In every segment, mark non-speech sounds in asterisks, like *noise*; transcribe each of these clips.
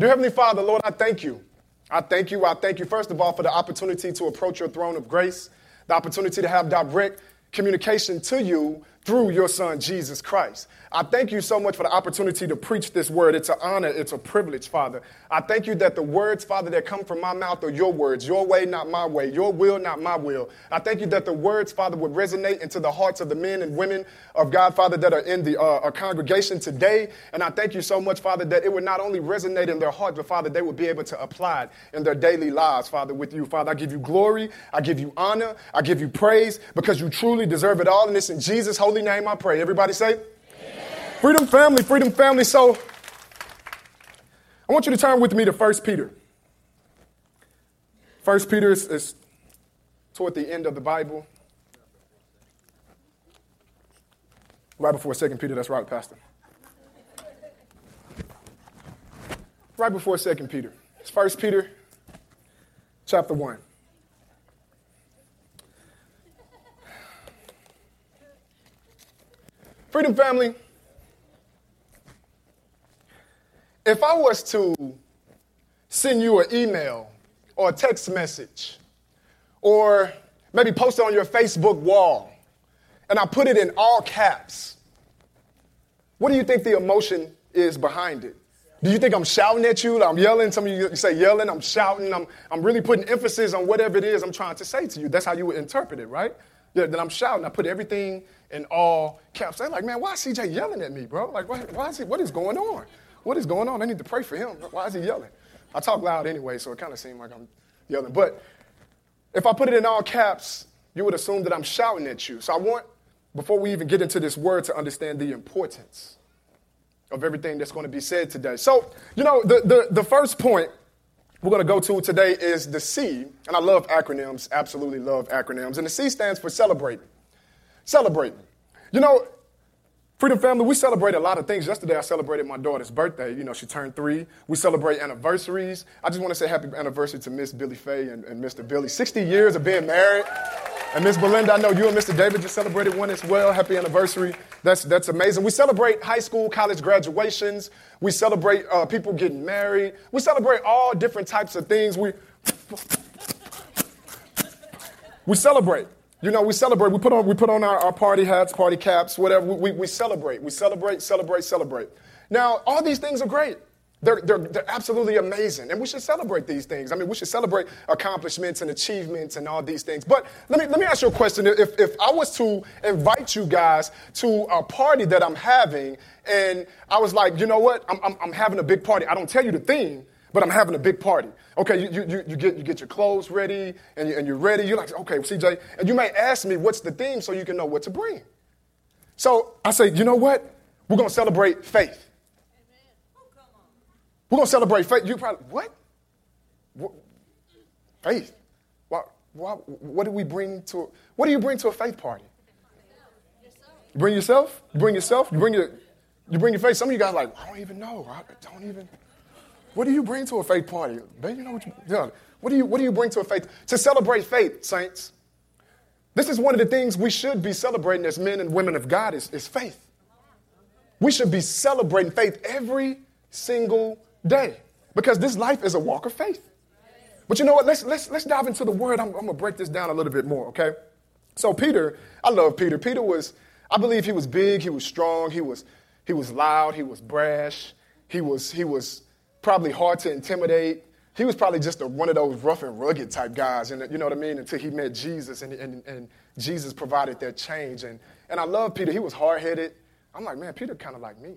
Dear Heavenly Father, Lord, I thank you. I thank you. I thank you, first of all, for the opportunity to approach your throne of grace, the opportunity to have direct communication to you through your son, Jesus Christ. I thank you so much for the opportunity to preach this word. It's an honor, it's a privilege, Father. I thank you that the words, Father, that come from my mouth are your words, your way, not my way, your will, not my will. I thank you that the words, Father, would resonate into the hearts of the men and women of God, Father, that are in the uh, congregation today. And I thank you so much, Father, that it would not only resonate in their hearts, but Father, they would be able to apply it in their daily lives, Father, with you. Father, I give you glory, I give you honor, I give you praise because you truly deserve it all. And it's in Jesus' holy name I pray. Everybody say, Freedom family, freedom family. So I want you to turn with me to 1 Peter. 1 Peter is, is toward the end of the Bible. Right before 2 Peter, that's right, Pastor. Right before 2 Peter. It's 1 Peter chapter 1. Freedom family. If I was to send you an email or a text message or maybe post it on your Facebook wall and I put it in all caps, what do you think the emotion is behind it? Do you think I'm shouting at you? I'm yelling? Some of you say yelling, I'm shouting, I'm, I'm really putting emphasis on whatever it is I'm trying to say to you. That's how you would interpret it, right? Yeah, then I'm shouting. I put everything in all caps. They're like, man, why is CJ yelling at me, bro? Like, why, why is he, what is going on? What is going on? I need to pray for him. Why is he yelling? I talk loud anyway, so it kind of seemed like I'm yelling. But if I put it in all caps, you would assume that I'm shouting at you. So I want, before we even get into this word, to understand the importance of everything that's going to be said today. So, you know, the, the, the first point we're going to go to today is the C, and I love acronyms, absolutely love acronyms. And the C stands for celebrating. Celebrating. You know, Freedom Family, we celebrate a lot of things. Yesterday, I celebrated my daughter's birthday. You know, she turned three. We celebrate anniversaries. I just want to say happy anniversary to Miss Billy Faye and, and Mr. Billy. 60 years of being married. And Miss Belinda, I know you and Mr. David just celebrated one as well. Happy anniversary. That's, that's amazing. We celebrate high school, college graduations. We celebrate uh, people getting married. We celebrate all different types of things. We, *laughs* we celebrate. You know, we celebrate. We put on, we put on our, our party hats, party caps, whatever. We, we, we celebrate. We celebrate, celebrate, celebrate. Now, all these things are great. They're, they're, they're absolutely amazing. And we should celebrate these things. I mean, we should celebrate accomplishments and achievements and all these things. But let me, let me ask you a question. If, if I was to invite you guys to a party that I'm having, and I was like, you know what? I'm, I'm, I'm having a big party. I don't tell you the theme, but I'm having a big party. Okay, you, you, you, get, you get your clothes ready and, you, and you're ready. You're like, okay, CJ, and you may ask me what's the theme so you can know what to bring. So I say, you know what? We're going to celebrate faith. We're going to celebrate faith. You probably, what? what? Faith. What, what, what do we bring to, what do you bring to a faith party? You bring yourself? You bring yourself? You bring your, you bring your faith? Some of you guys like, I don't even know. I don't even. What do you bring to a faith party? Baby, you know what you, yeah. what do you, what do you bring to a faith? To celebrate faith, saints. This is one of the things we should be celebrating as men and women of God is, is faith. We should be celebrating faith every single day because this life is a walk of faith. But you know what? Let's, let's, let's dive into the word. I'm, I'm going to break this down a little bit more, okay? So, Peter, I love Peter. Peter was, I believe he was big, he was strong, he was, he was loud, he was brash, he was, he was, probably hard to intimidate. He was probably just a, one of those rough and rugged type guys, and you know what I mean? Until he met Jesus, and, and, and Jesus provided that change. And, and I love Peter. He was hard headed. I'm like, man, Peter kind of like me.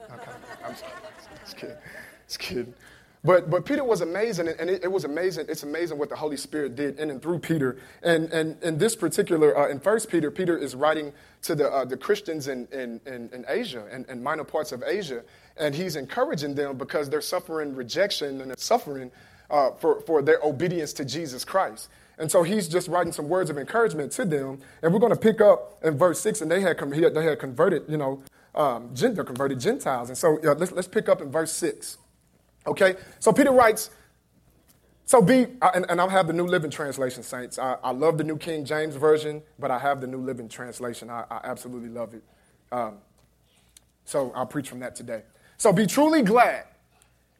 I'm, kinda, I'm just, just kidding. Just kidding. But, but Peter was amazing, and it, it, was amazing. It's amazing what the Holy Spirit did in and through Peter. And, and in this particular, uh, in First Peter, Peter is writing to the, uh, the Christians in, in, in, in Asia and, and minor parts of Asia. And he's encouraging them because they're suffering rejection and they're suffering uh, for, for their obedience to Jesus Christ. And so he's just writing some words of encouragement to them. And we're going to pick up in verse 6, and they had, they had converted, you know, um, they're converted Gentiles. And so uh, let's, let's pick up in verse 6. Okay? So Peter writes, so be, and, and I have the New Living Translation, saints. I, I, love the New King James Version, but I have the New Living Translation. I, I absolutely love it. Um, so I'll preach from that today. So be truly glad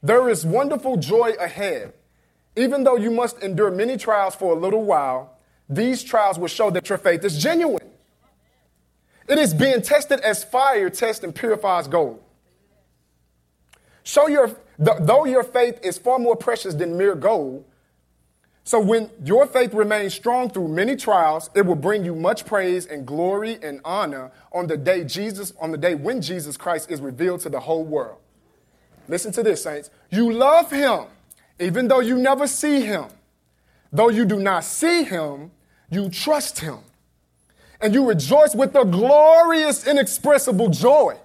There is wonderful joy ahead. Even though you must endure many trials for a little while, these trials will show that your faith is genuine. It is being tested as fire tests and purifies gold. Show your, though your faith is far more precious than mere gold, so when your faith remains strong through many trials, it will bring you much praise and glory and honor on the day Jesus, on the day when Jesus Christ is revealed to the whole world. Listen to this, saints. You love him, even though you never see him. Though you do not see him, you trust him. And you rejoice with a glorious, inexpressible joy.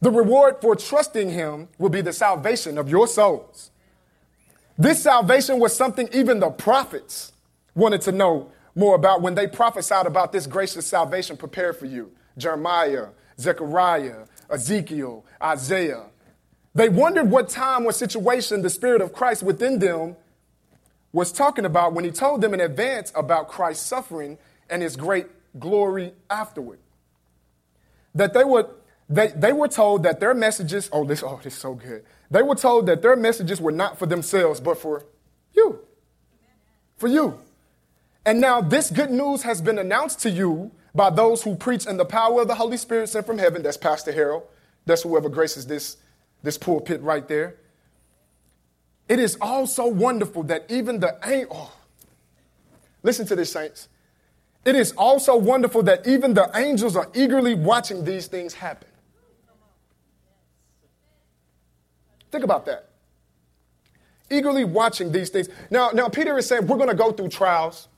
The reward for trusting him will be the salvation of your souls. This salvation was something even the prophets wanted to know more about when they prophesied about this gracious salvation prepared for you. Jeremiah, Zechariah, Ezekiel, Isaiah. They wondered what time or situation the Spirit of Christ within them was talking about when he told them in advance about Christ's suffering and his great glory afterward. That they would they, they were told that their messages, oh, this, oh, this is so good. They were told that their messages were not for themselves, but for you. For you. And now this good news has been announced to you by those who preach in the power of the Holy Spirit sent from heaven. That's Pastor Harold. That's whoever graces this, this pulpit right there. It is also wonderful that even the oh, listen to this, saints. It is also wonderful that even the angels are eagerly watching these things happen. Think about that. Eagerly watching these things. Now, now Peter is saying we're going to go through trials.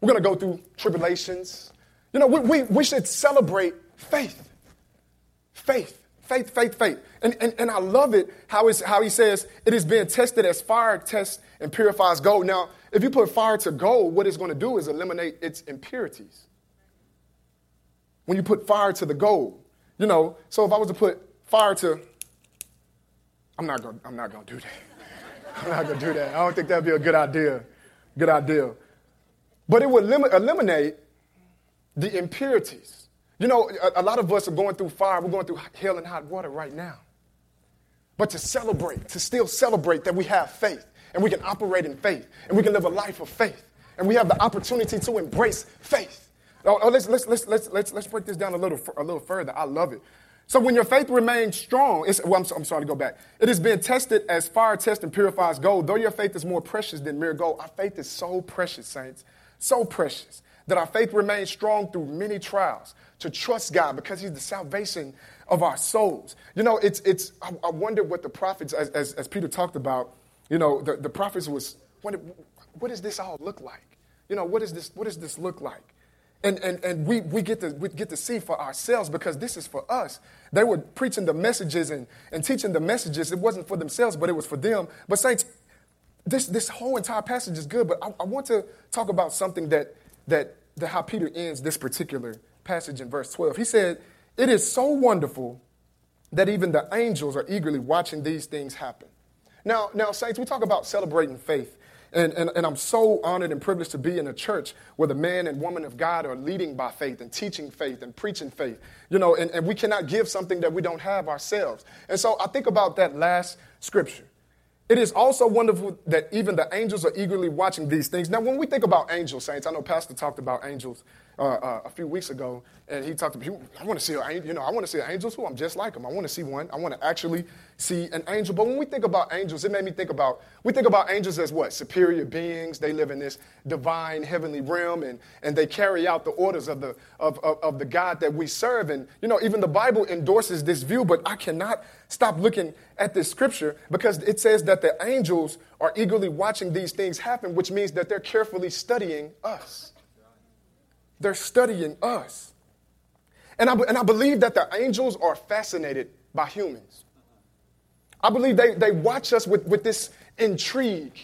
We're going to go through tribulations. You know, we, we, we should celebrate faith. Faith, faith, faith, faith. And, and, and I love it how, how he says it is being tested as fire tests and purifies gold. Now, if you put fire to gold, what it's going to do is eliminate its impurities. When you put fire to the gold, you know, so if I was to put fire to I'm not gonna, I'm not gonna do that. I'm not gonna do that. I don't think that'd be a good idea. Good idea. But it would lim- eliminate the impurities. You know, a, a lot of us are going through fire. We're going through hell and hot water right now. But to celebrate, to still celebrate that we have faith and we can operate in faith and we can live a life of faith and we have the opportunity to embrace faith. Oh, oh let's, let's, let's, let's, let's, let's break this down a little, a little further. I love it. So when your faith remains strong, it's, well, I'm, I'm, sorry to go back. It has been tested as fire tests and purifies gold. Though your faith is more precious than mere gold, our faith is so precious, saints, so precious that our faith remains strong through many trials to trust God because He's the salvation of our souls. You know, it's, it's I, I wonder what the prophets, as, as, as, Peter talked about, you know, the, the prophets was, what, what does this all look like? You know, what, is this, what does this look like? And, and, and we, we, get to, we get to see for ourselves because this is for us. They were preaching the messages and, and teaching the messages. It wasn't for themselves, but it was for them. But, Saints, this, this whole entire passage is good, but I, I want to talk about something that, that, that how Peter ends this particular passage in verse 12. He said, It is so wonderful that even the angels are eagerly watching these things happen. Now, now, Saints, we talk about celebrating faith. And, and, and I'm so honored and privileged to be in a church where the man and woman of God are leading by faith and teaching faith and preaching faith. You know, and, and we cannot give something that we don't have ourselves. And so I think about that last scripture. It is also wonderful that even the angels are eagerly watching these things. Now, when we think about angels, saints, I know Pastor talked about angels uh, uh, a few weeks ago, and he talked about, I want to see, a, you know, I want to see angels who I'm just like them. I want to see one. I want to actually see an angel. But when we think about angels, it made me think about, we think about angels as what? Superior beings. They live in this divine heavenly realm, and, and they carry out the orders of the, of, of, of the God that we serve. And, you know, even the Bible endorses this view, but I cannot stop looking at this scripture because it says that the angels are eagerly watching these things happen, which means that they're carefully studying us. They're studying us. And I, and I believe that the angels are fascinated by humans. I believe they, they watch us with, with this intrigue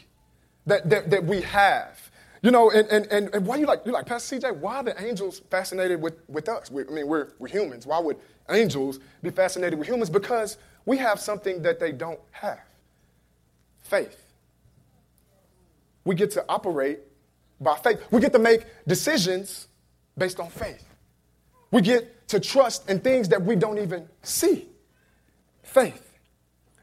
that, that, that we have. You know, and, and, and, and why you like, you like, Pastor CJ, why are the angels fascinated with, with us? We, I mean, we're, we're humans. Why would angels be fascinated with humans? Because we have something that they don't have faith. We get to operate by faith. We get to make decisions based on faith. We get to trust in things that we don't even see. Faith.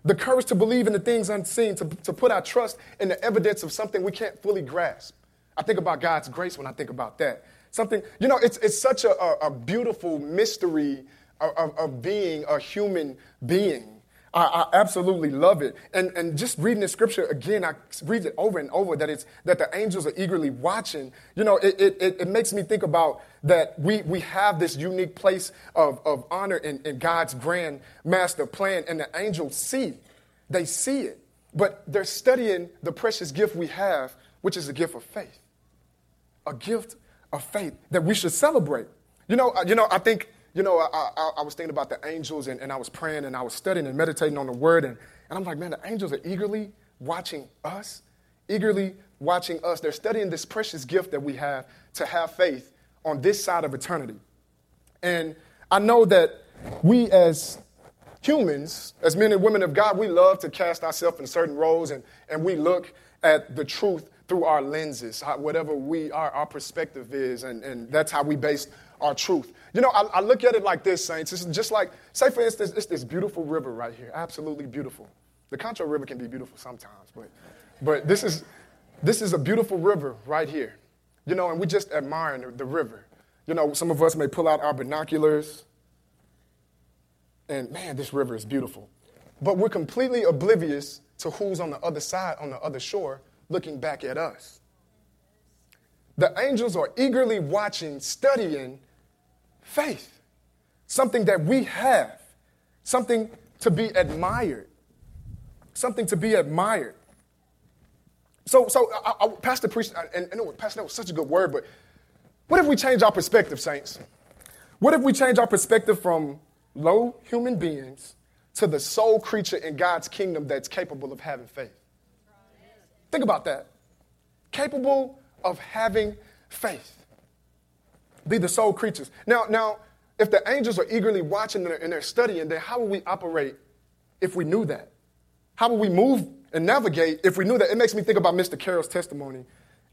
the courage to believe in the things unseen, to, to put our trust in the evidence of something we can't fully grasp. I think about God's grace when I think about that. Something, you know, it's, it's such a, a, a beautiful mystery of, of, of being a human being. I, I, absolutely love it. And, and just reading the scripture again, I read it over and over that it's that the angels are eagerly watching. You know, it, it, it makes me think about that we, we have this unique place of, of honor in, in God's grand master plan, and the angels see. They see it. But they're studying the precious gift we have, which is a gift of faith. A gift of faith that we should celebrate. You know, uh, you know, I think you know, I, I, I was thinking about the angels and, and, I was praying and I was studying and meditating on the word. And, and I'm like, man, the angels are eagerly watching us, eagerly watching us. They're studying this precious gift that we have to have faith on this side of eternity. And I know that we as humans, as men and women of God, we love to cast ourselves in certain roles and, and we look at the truth through our lenses, whatever we our, our perspective is, and, and that's how we base our truth. You know, I, I look at it like this, saints. It's just like, say for instance, it's this beautiful river right here, absolutely beautiful. The Concho River can be beautiful sometimes, but, but this, is, this is a beautiful river right here. You know, and we just admiring the, the river. You know, some of us may pull out our binoculars, and man, this river is beautiful. But we're completely oblivious to who's on the other side, on the other shore, looking back at us. The angels are eagerly watching, studying faith, something that we have, something to be admired, something to be admired. So, so I, I, Pastor preached, and, I and Pastor, that was such a good word, but what if we change our perspective, saints? What if we change our perspective from low human beings to the sole creature in God's kingdom that's capable of having faith? Think about that. Capable of having faith be the sole creatures. Now, now, if the angels are eagerly watching and they're studying, then how would we operate if we knew that? How would we move and navigate if we knew that? It makes me think about Mr. Carroll's testimony,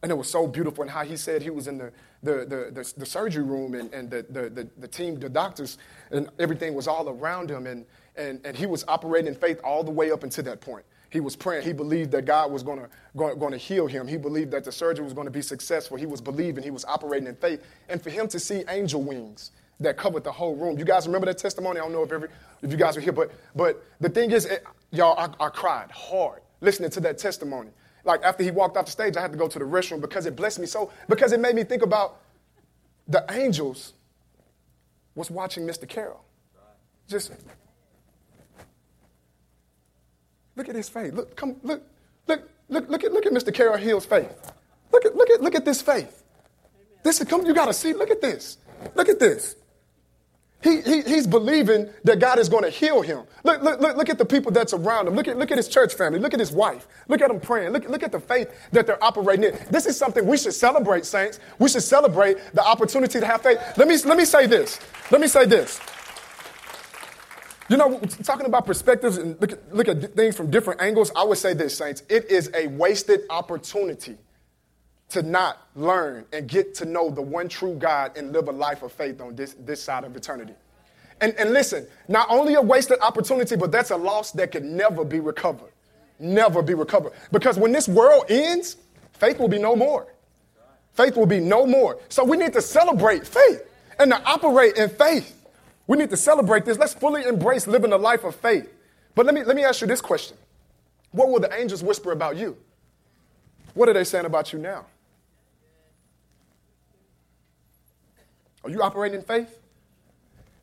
and it was so beautiful, and how he said he was in the, the, the, the, the surgery room, and, and the, the, the, the team, the doctors, and everything was all around him, and, and, and he was operating in faith all the way up until that point. He was praying. He believed that God was going to, heal him. He believed that the surgery was going to be successful. He was believing. He was operating in faith. And for him to see angel wings that covered the whole room. You guys remember that testimony? I don't know if, every, if you guys were here, but, but the thing is, it, y'all, I, I cried hard listening to that testimony. Like after he walked off the stage, I had to go to the restroom because it blessed me so, because it made me think about the angels was watching Mr. Carroll. Just Look at his faith. Look, come, look, look, look, look at, look at Mr. Carroll Hill's faith. Look at, look at, look at this faith. This is come, you gotta see, look at this. Look at this. He, he, he's believing that God is going to heal him. Look, look, look, look at the people that's around him. Look at, look at his church family. Look at his wife. Look at him praying. Look, look at the faith that they're operating in. This is something we should celebrate, saints. We should celebrate the opportunity to have faith. Let me, let me say this. Let me say this. You know, talking about perspectives and look at, look at things from different angles, I would say this, Saints. It is a wasted opportunity to not learn and get to know the one true God and live a life of faith on this, this side of eternity. And, and listen, not only a wasted opportunity, but that's a loss that can never be recovered. Never be recovered. Because when this world ends, faith will be no more. Faith will be no more. So we need to celebrate faith and to operate in faith. We need to celebrate this. Let's fully embrace living a life of faith. But let me, let me ask you this question What will the angels whisper about you? What are they saying about you now? Are you operating in faith?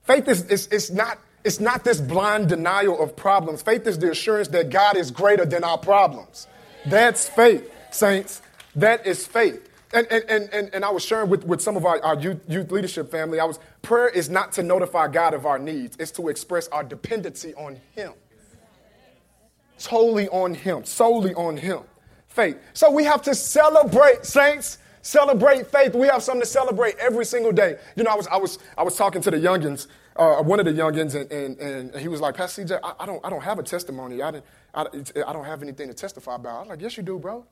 Faith is, is, is not, it's not this blind denial of problems. Faith is the assurance that God is greater than our problems. That's faith, saints. That is faith. And, and, and, and, I was sharing with, with some of our, our youth, youth leadership family, I was, prayer is not to notify God of our needs, it's to express our dependency on Him. Totally on Him, solely on Him. Faith. So we have to celebrate, saints. Celebrate faith. We have something to celebrate every single day. You know, I was, I was, I was talking to the youngins, uh, one of the youngins, and, and, and he was like, Pastor CJ, I, I, don't, I don't have a testimony. I, didn't, I, I don't have anything to testify about. I was like, Yes, you do, bro.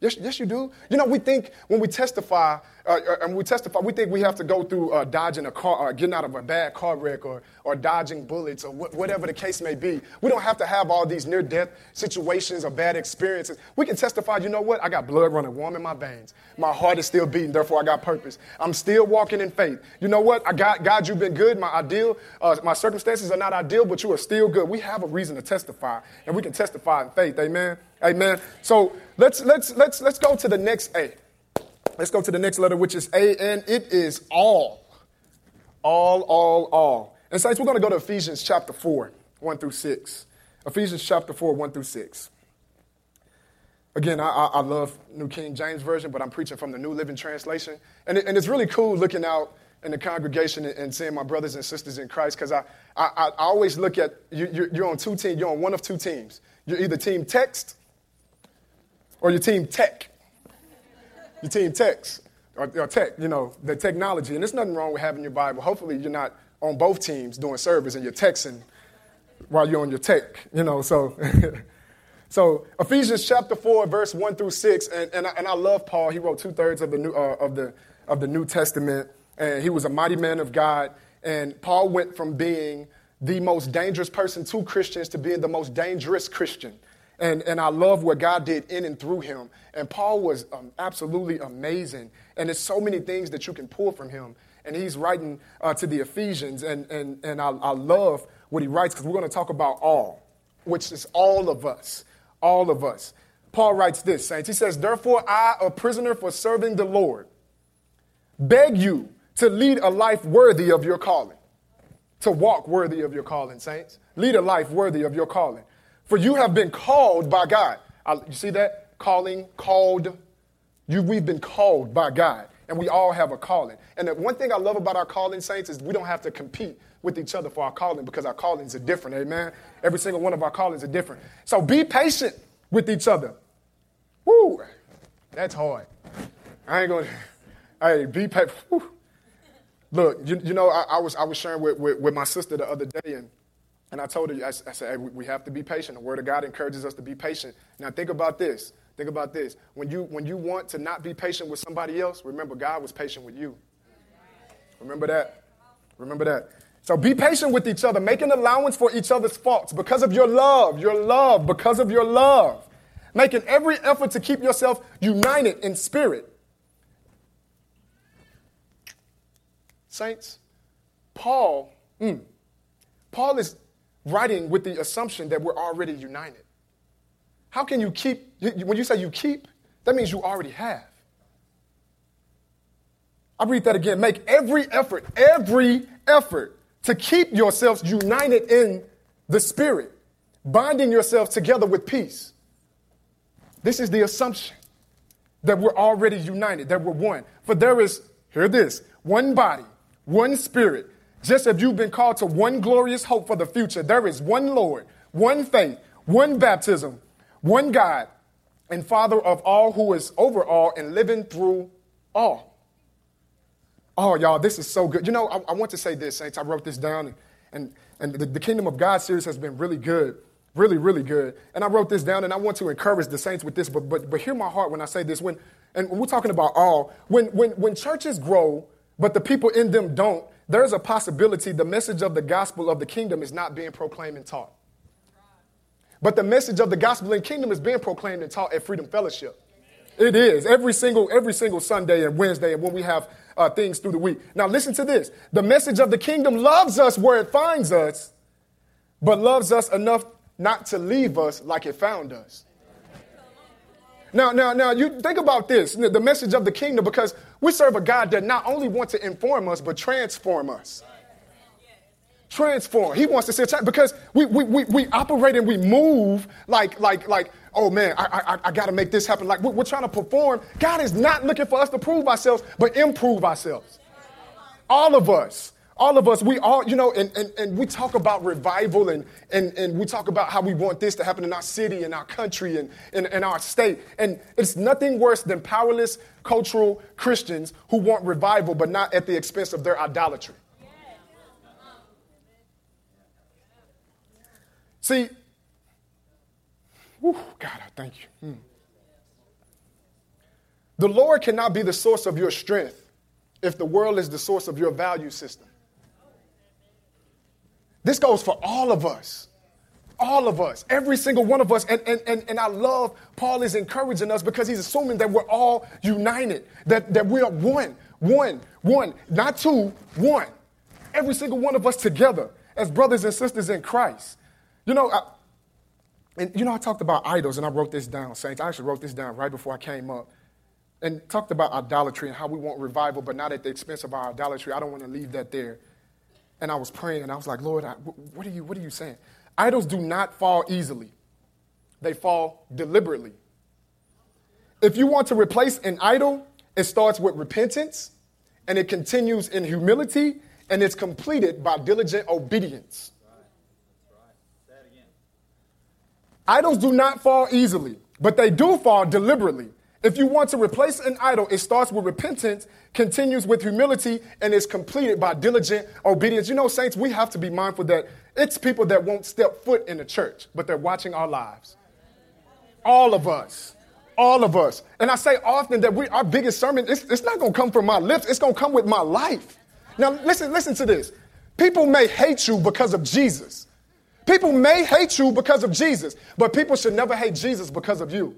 Yes, yes, you do. You know, we think when we testify, uh, uh and we testify, we think we have to go through uh, dodging a car, or getting out of a bad car wreck, or, or dodging bullets, or wh- whatever the case may be. We don't have to have all these near death situations or bad experiences. We can testify, you know what? I got blood running warm in my veins. My heart is still beating, therefore I got purpose. I'm still walking in faith. You know what? I got, God, you've been good. My ideal, uh, my circumstances are not ideal, but you are still good. We have a reason to testify, and we can testify in faith. Amen. Amen. So let's let's let's let's go to the next A. Let's go to the next letter, which is A, and it is all. All, all, all. And saints, we're going to go to Ephesians chapter 4, 1 through 6. Ephesians chapter 4, 1 through 6. Again, I, I, love New King James Version, but I'm preaching from the New Living Translation. And, it, and it's really cool looking out in the congregation and, seeing my brothers and sisters in Christ because I, I, I, always look at you, you're, you're on two teams, you're on one of two teams. You're either team text or your team tech. Your team text or, or tech, you know, the technology. And there's nothing wrong with having your Bible. Hopefully, you're not on both teams doing service and you're texting while you're on your tech, you know. So, *laughs* so Ephesians chapter 4, verse 1 through 6. And, and, I, and I love Paul. He wrote two thirds of, the new, uh, of, the, of the New Testament. And he was a mighty man of God. And Paul went from being the most dangerous person to Christians to being the most dangerous Christian. And, and I love what God did in and through him. And Paul was um, absolutely amazing. And there's so many things that you can pull from him. And he's writing uh, to the Ephesians. And, and, and I, I love what he writes because we're going to talk about all, which is all of us. All of us. Paul writes this, saints. He says, Therefore, I, a prisoner for serving the Lord, beg you to lead a life worthy of your calling. To walk worthy of your calling, saints. Lead a life worthy of your calling. For you have been called by God. I, you see that? Calling, called. You, we've been called by God, and we all have a calling. And the one thing I love about our calling, saints, is we don't have to compete with each other for our calling because our callings are different. Amen. Every single one of our callings are different. So be patient with each other. Woo, that's hard. I ain't gonna. Hey, be patient. Look, you, you know, I, I, was I was sharing with, with, with my sister the other day, and and I told her, I, I said, hey, we have to be patient. The Word of God encourages us to be patient. Now, think about this. Think about this. When you, when you want to not be patient with somebody else, remember God was patient with you. Remember that. Remember that. So be patient with each other, making allowance for each other's faults because of your love, your love, because of your love. Making every effort to keep yourself united in spirit. Saints, Paul, mm, Paul is writing with the assumption that we're already united. How can you keep, when you say you keep, that means you already have. I read that again. Make every effort, every effort to keep yourselves united in the Spirit, binding yourselves together with peace. This is the assumption that we're already united, that we're one. For there is, hear this, one body, one spirit, just as you've been called to one glorious hope for the future, there is one Lord, one faith, one baptism, one God, and Father of all who is over all and living through all. Oh, y'all, this is so good. You know, I, I want to say this, Saints. I wrote this down, and, and, the, the Kingdom of God series has been really good, really, really good. And I wrote this down, and I want to encourage the Saints with this, but, but, but hear my heart when I say this. When, and we're talking about all, when, when, when churches grow, but the people in them don't, there's a possibility the message of the gospel of the kingdom is not being proclaimed and taught. But the message of the gospel and kingdom is being proclaimed and taught at Freedom Fellowship. It is every single every single Sunday and Wednesday and when we have uh, things through the week. Now listen to this: the message of the kingdom loves us where it finds us, but loves us enough not to leave us like it found us. Now, now, now, you think about this the message of the kingdom, because we serve a God that not only wants to inform us, but transform us. Transform. He wants to see because we, we, we, we operate and we move like, like, like, oh man, I, I, I got to make this happen. Like we're, we're trying to perform. God is not looking for us to prove ourselves, but improve ourselves. All of us all of us, we all, you know, and, and, and we talk about revival and, and, and we talk about how we want this to happen in our city, in our country, and in, in our state. And it's nothing worse than powerless cultural Christians who want revival, but not at the expense of their idolatry. See, whew, God, I thank you. Hmm. The Lord cannot be the source of your strength if the world is the source of your value system. This goes for all of us. All of us, every single one of us. And, and, and, and I love Paul is encouraging us because he's assuming that we're all united, that, that we are one, one, one, not two, one. Every single one of us together as brothers and sisters in Christ. You know, I, and you know, I talked about idols and I wrote this down, Saints. I actually wrote this down right before I came up and talked about idolatry and how we want revival, but not at the expense of our idolatry. I don't want to leave that there. And I was praying, and I was like, Lord, I, what, are you, what are you saying? Idols do not fall easily, they fall deliberately. If you want to replace an idol, it starts with repentance, and it continues in humility, and it's completed by diligent obedience. Idols do not fall easily, but they do fall deliberately. If you want to replace an idol, it starts with repentance, continues with humility, and is completed by diligent obedience. You know, saints, we have to be mindful that it's people that won't step foot in the church, but they're watching our lives. All of us. All of us. And I say often that we, our biggest sermon, it's, it's not going to come from my lips, it's going to come with my life. Now, listen, listen to this. People may hate you because of Jesus. People may hate you because of Jesus, but people should never hate Jesus because of you.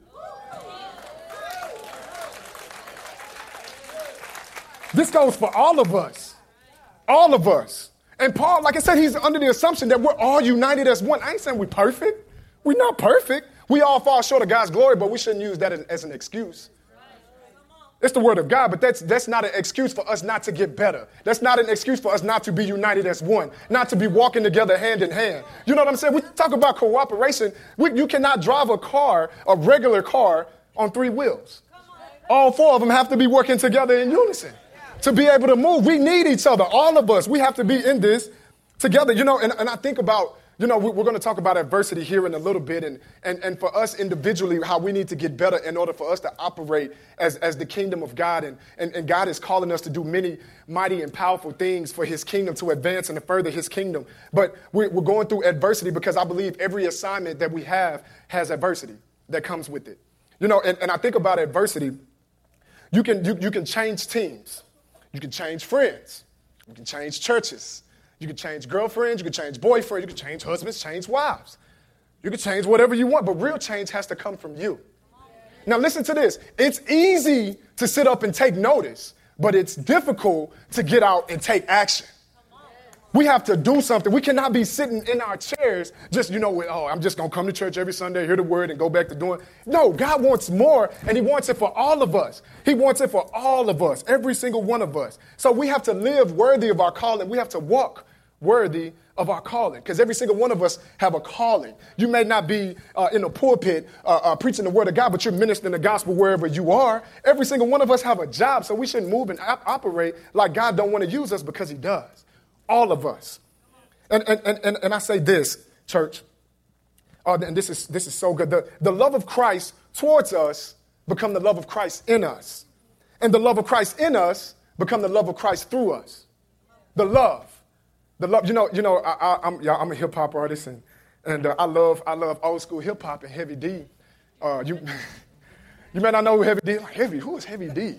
This goes for all of us. All of us. And Paul, like I said, he's under the assumption that we're all united as one. I ain't saying we're perfect. We're not perfect. We all fall short of God's glory, but we shouldn't use that as an excuse. It's the word of God, but that's, that's not an excuse for us not to get better. That's not an excuse for us not to be united as one, not to be walking together hand in hand. You know what I'm saying? We talk about cooperation. We, you cannot drive a car, a regular car, on three wheels. All four of them have to be working together in unison to be able to move. We need each other, all of us. We have to be in this together. You know, and, and I think about, you know, we're going to talk about adversity here in a little bit, and, and, and for us individually, how we need to get better in order for us to operate as, as the kingdom of God. And, and, and God is calling us to do many mighty and powerful things for his kingdom to advance and to further his kingdom. But we're, we're going through adversity because I believe every assignment that we have has adversity that comes with it. You know, and, and I think about adversity. You can, you, you can change teams. You can change friends. You can change churches. You can change girlfriends. You can change boyfriends. You can change husbands, change wives. You can change whatever you want, but real change has to come from you. Now, listen to this. It's easy to sit up and take notice, but it's difficult to get out and take action. We have to do something. We cannot be sitting in our chairs just, you know, oh, I'm just going to come to church every Sunday, hear the word, and go back to doing. No, God wants more, and He wants it for all of us. He wants it for all of us, every single one of us. So we have to live worthy of our calling. We have to walk worthy of our calling because every single one of us have a calling. You may not be uh, in a pulpit uh, uh, preaching the word of God, but you're ministering the gospel wherever you are. Every single one of us have a job, so we shouldn't move and op- operate like God don't want to use us because He does all of us. And, and, and, and I say this, church, uh, and this is, this is so good. The, the love of Christ towards us become the love of Christ in us. And the love of Christ in us become the love of Christ through us. The love. The love, you know, you know, I, am I'm, I'm a hip hop artist and, and uh, I love I love old school hip hop and Heavy D. Uh, you, *laughs* you may not know who Heavy D. Heavy, who is Heavy D?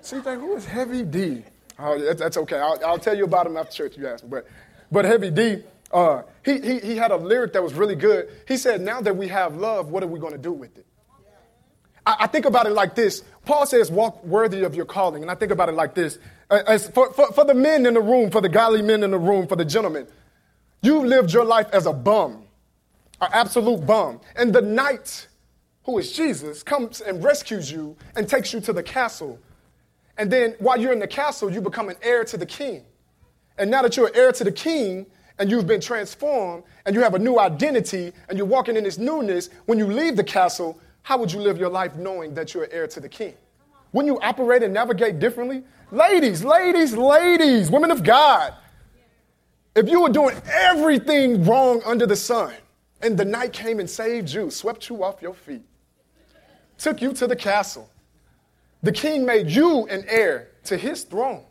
See, like, who is Heavy D? Oh, that's, that's okay. I'll, I'll, tell you about him after church. You ask me. But, but Heavy D, uh, he, he, he had a lyric that was really good. He said, "Now that we have love, what are we going to do with it?" I, I, think about it like this. Paul says, "Walk worthy of your calling," and I think about it like this: as for, for, for the men in the room, for the godly men in the room, for the gentlemen, you lived your life as a bum, an absolute bum, and the knight, who is Jesus, comes and rescues you and takes you to the castle and then while you're in the castle, you become an heir to the king. And now that you're an heir to the king and you've been transformed and you have a new identity and you're walking in this newness, when you leave the castle, how would you live your life knowing that you're an heir to the king? Wouldn't you operate and navigate differently? Ladies, ladies, ladies, women of God, if you were doing everything wrong under the sun and the knight came and saved you, swept you off your feet, took you to the castle, the king made you an heir to his throne.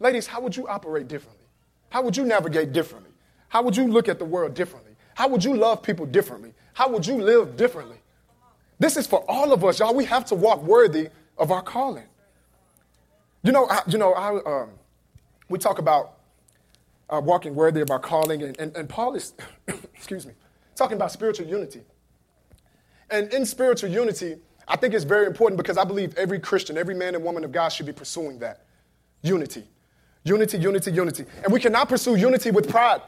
Ladies, how would you operate differently? How would you navigate differently? How would you look at the world differently? How would you love people differently? How would you live differently? This is for all of us, y'all. We have to walk worthy of our calling. You know, I, you know, I, um, we talk about uh, walking worthy of our calling, and, and, and Paul is, *coughs* excuse me, talking about spiritual unity. And in spiritual unity, I think it's very important because I believe every Christian, every man and woman of God should be pursuing that unity. Unity, unity, unity. And we cannot pursue unity with pride.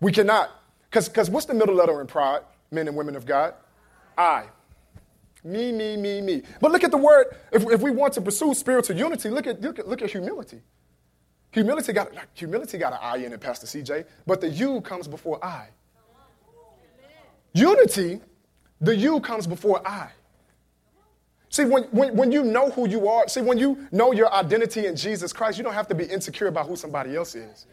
We cannot. Because what's the middle letter in pride, men and women of God? I. Me, me, me, me. But look at the word. If, if we want to pursue spiritual unity, look at, look at, look at humility. Humility got, humility got an I in it, Pastor CJ, but the U comes before I. Unity, the U comes before I. See, when, when, when you know who you are, see, when you know your identity in Jesus Christ, you don't have to be insecure about who somebody else is.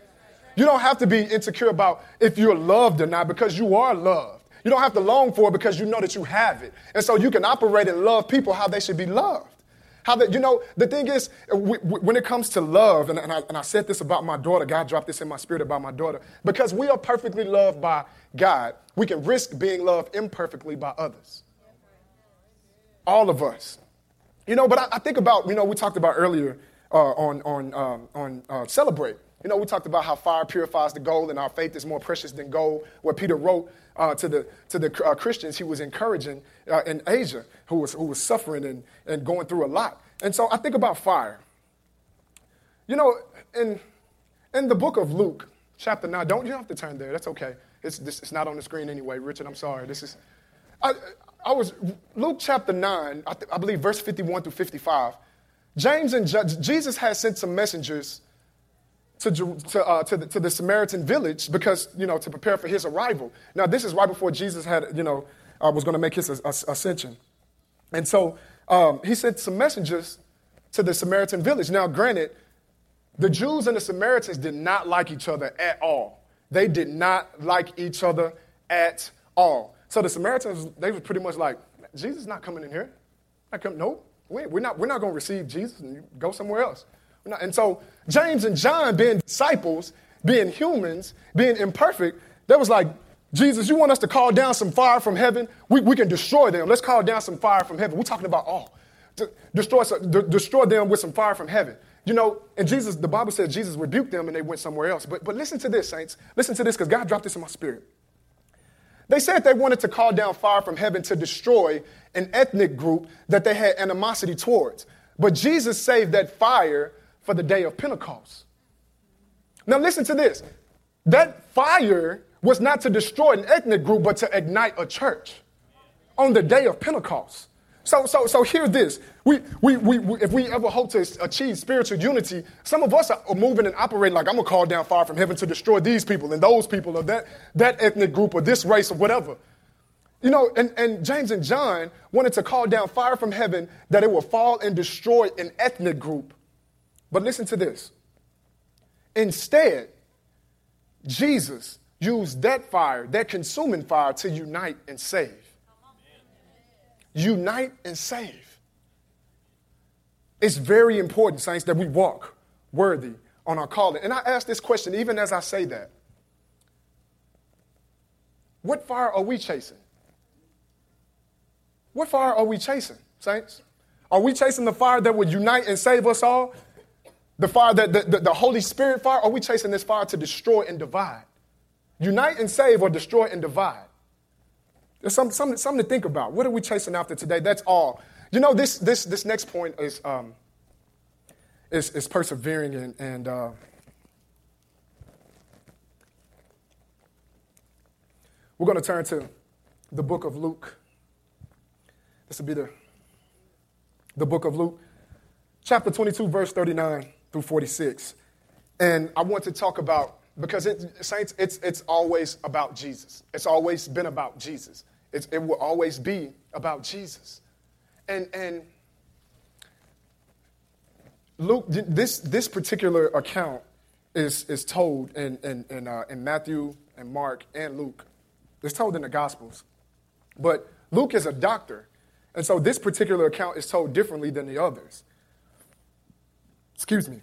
You don't have to be insecure about if you're loved or not because you are loved. You don't have to long for it because you know that you have it. And so you can operate and love people how they should be loved. How that, you know, the thing is, when it comes to love, and, and, I, and I said this about my daughter, God dropped this in my spirit about my daughter, because we are perfectly loved by God, we can risk being loved imperfectly by others. All of us. You know, but I, I think about, you know, we talked about earlier uh, on, on, um, on uh, Celebrate. You know, we talked about how fire purifies the gold and our faith is more precious than gold. What Peter wrote uh, to the, to the uh, Christians he was encouraging uh, in Asia who was, who was suffering and, and going through a lot. And so I think about fire. You know, in, in the book of Luke, chapter 9, don't you don't have to turn there, that's okay. It's, this, it's not on the screen anyway, Richard, I'm sorry. This is, I, I was, Luke chapter 9, I, th- I believe verse 51 through 55. James and Jesus had sent some messengers to, to, uh, to, the, to the Samaritan village because, you know, to prepare for his arrival. Now, this is right before Jesus had, you know, uh, was going to make his ascension. And so um, he sent some messengers to the Samaritan village. Now, granted, the Jews and the Samaritans did not like each other at all. They did not like each other at all. So the Samaritans, they were pretty much like, Jesus is not coming in here. Not come, no, we're not, we're not going to receive Jesus and go somewhere else. And so James and John, being disciples, being humans, being imperfect, they was like, Jesus, you want us to call down some fire from heaven? We, we can destroy them. Let's call down some fire from heaven. We're talking about all. To destroy, destroy them with some fire from heaven. You know, and Jesus, the Bible says Jesus rebuked them and they went somewhere else. But, but listen to this, saints. Listen to this because God dropped this in my spirit. They said they wanted to call down fire from heaven to destroy an ethnic group that they had animosity towards. But Jesus saved that fire for the day of Pentecost. Now, listen to this. That fire was not to destroy an ethnic group, but to ignite a church on the day of Pentecost. So, so, so hear this. We, we, we, we, if we ever hope to achieve spiritual unity, some of us are moving and operating like I'm going to call down fire from heaven to destroy these people and those people or that, that ethnic group or this race or whatever. You know, and, and James and John wanted to call down fire from heaven that it will fall and destroy an ethnic group. But listen to this. Instead, Jesus used that fire, that consuming fire, to unite and save unite and save. It's very important, saints, that we walk worthy on our calling. And I ask this question even as I say that. What fire are we chasing? What fire are we chasing, saints? Are we chasing the fire that would unite and save us all? The fire that the, the, the Holy Spirit fire? Are we chasing this fire to destroy and divide? Unite and save or destroy and divide? There's some, something, something to think about. What are we chasing after today? That's all. You know, this, this, this next point is, um, is, is persevering and, and uh, we're going to turn to the book of Luke. This will be the, the book of Luke, chapter 22, verse 39 through 46. And I want to talk about because it, saints, it's, it's always about Jesus. It's always been about Jesus. It's, it will always be about Jesus. And, and Luke, this, this particular account is, is told in, in, in, uh, in Matthew and Mark and Luke. It's told in the Gospels. But Luke is a doctor. And so this particular account is told differently than the others. Excuse me.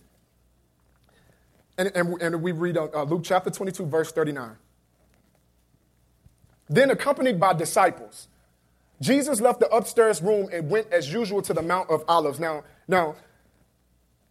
And, and, and we read uh, Luke chapter 22, verse 39. Then, accompanied by disciples, Jesus left the upstairs room and went as usual to the Mount of Olives. Now, now,